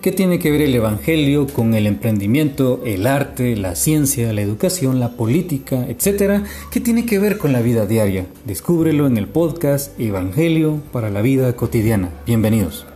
¿Qué tiene que ver el Evangelio con el emprendimiento, el arte, la ciencia, la educación, la política, etcétera? ¿Qué tiene que ver con la vida diaria? Descúbrelo en el podcast Evangelio para la vida cotidiana. Bienvenidos.